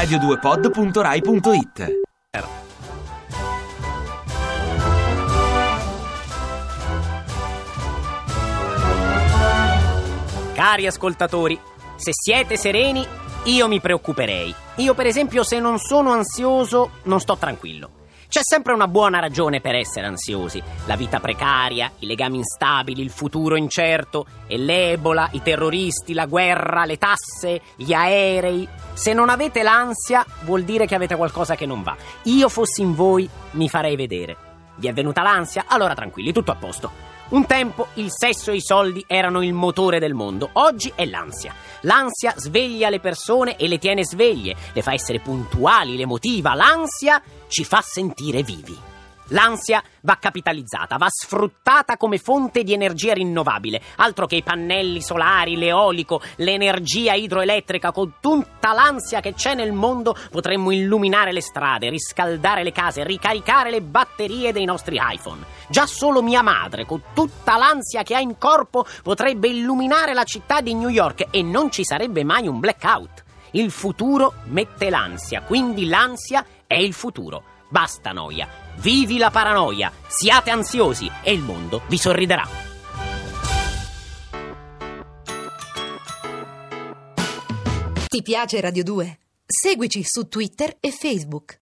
radio2pod.rai.it Cari ascoltatori, se siete sereni, io mi preoccuperei. Io, per esempio, se non sono ansioso, non sto tranquillo. C'è sempre una buona ragione per essere ansiosi. La vita precaria, i legami instabili, il futuro incerto, e l'ebola, i terroristi, la guerra, le tasse, gli aerei. Se non avete l'ansia, vuol dire che avete qualcosa che non va. Io fossi in voi, mi farei vedere. Vi è venuta l'ansia? Allora tranquilli, tutto a posto. Un tempo il sesso e i soldi erano il motore del mondo, oggi è l'ansia. L'ansia sveglia le persone e le tiene sveglie, le fa essere puntuali, le motiva. L'ansia ci fa sentire vivi. L'ansia va capitalizzata, va sfruttata come fonte di energia rinnovabile, altro che i pannelli solari, l'eolico, l'energia idroelettrica, con tutta l'ansia che c'è nel mondo potremmo illuminare le strade, riscaldare le case, ricaricare le batterie dei nostri iPhone. Già solo mia madre, con tutta l'ansia che ha in corpo, potrebbe illuminare la città di New York e non ci sarebbe mai un blackout. Il futuro mette l'ansia, quindi l'ansia è il futuro. Basta noia. Vivi la paranoia. Siate ansiosi e il mondo vi sorriderà. Ti piace Radio 2? Seguici su Twitter e Facebook.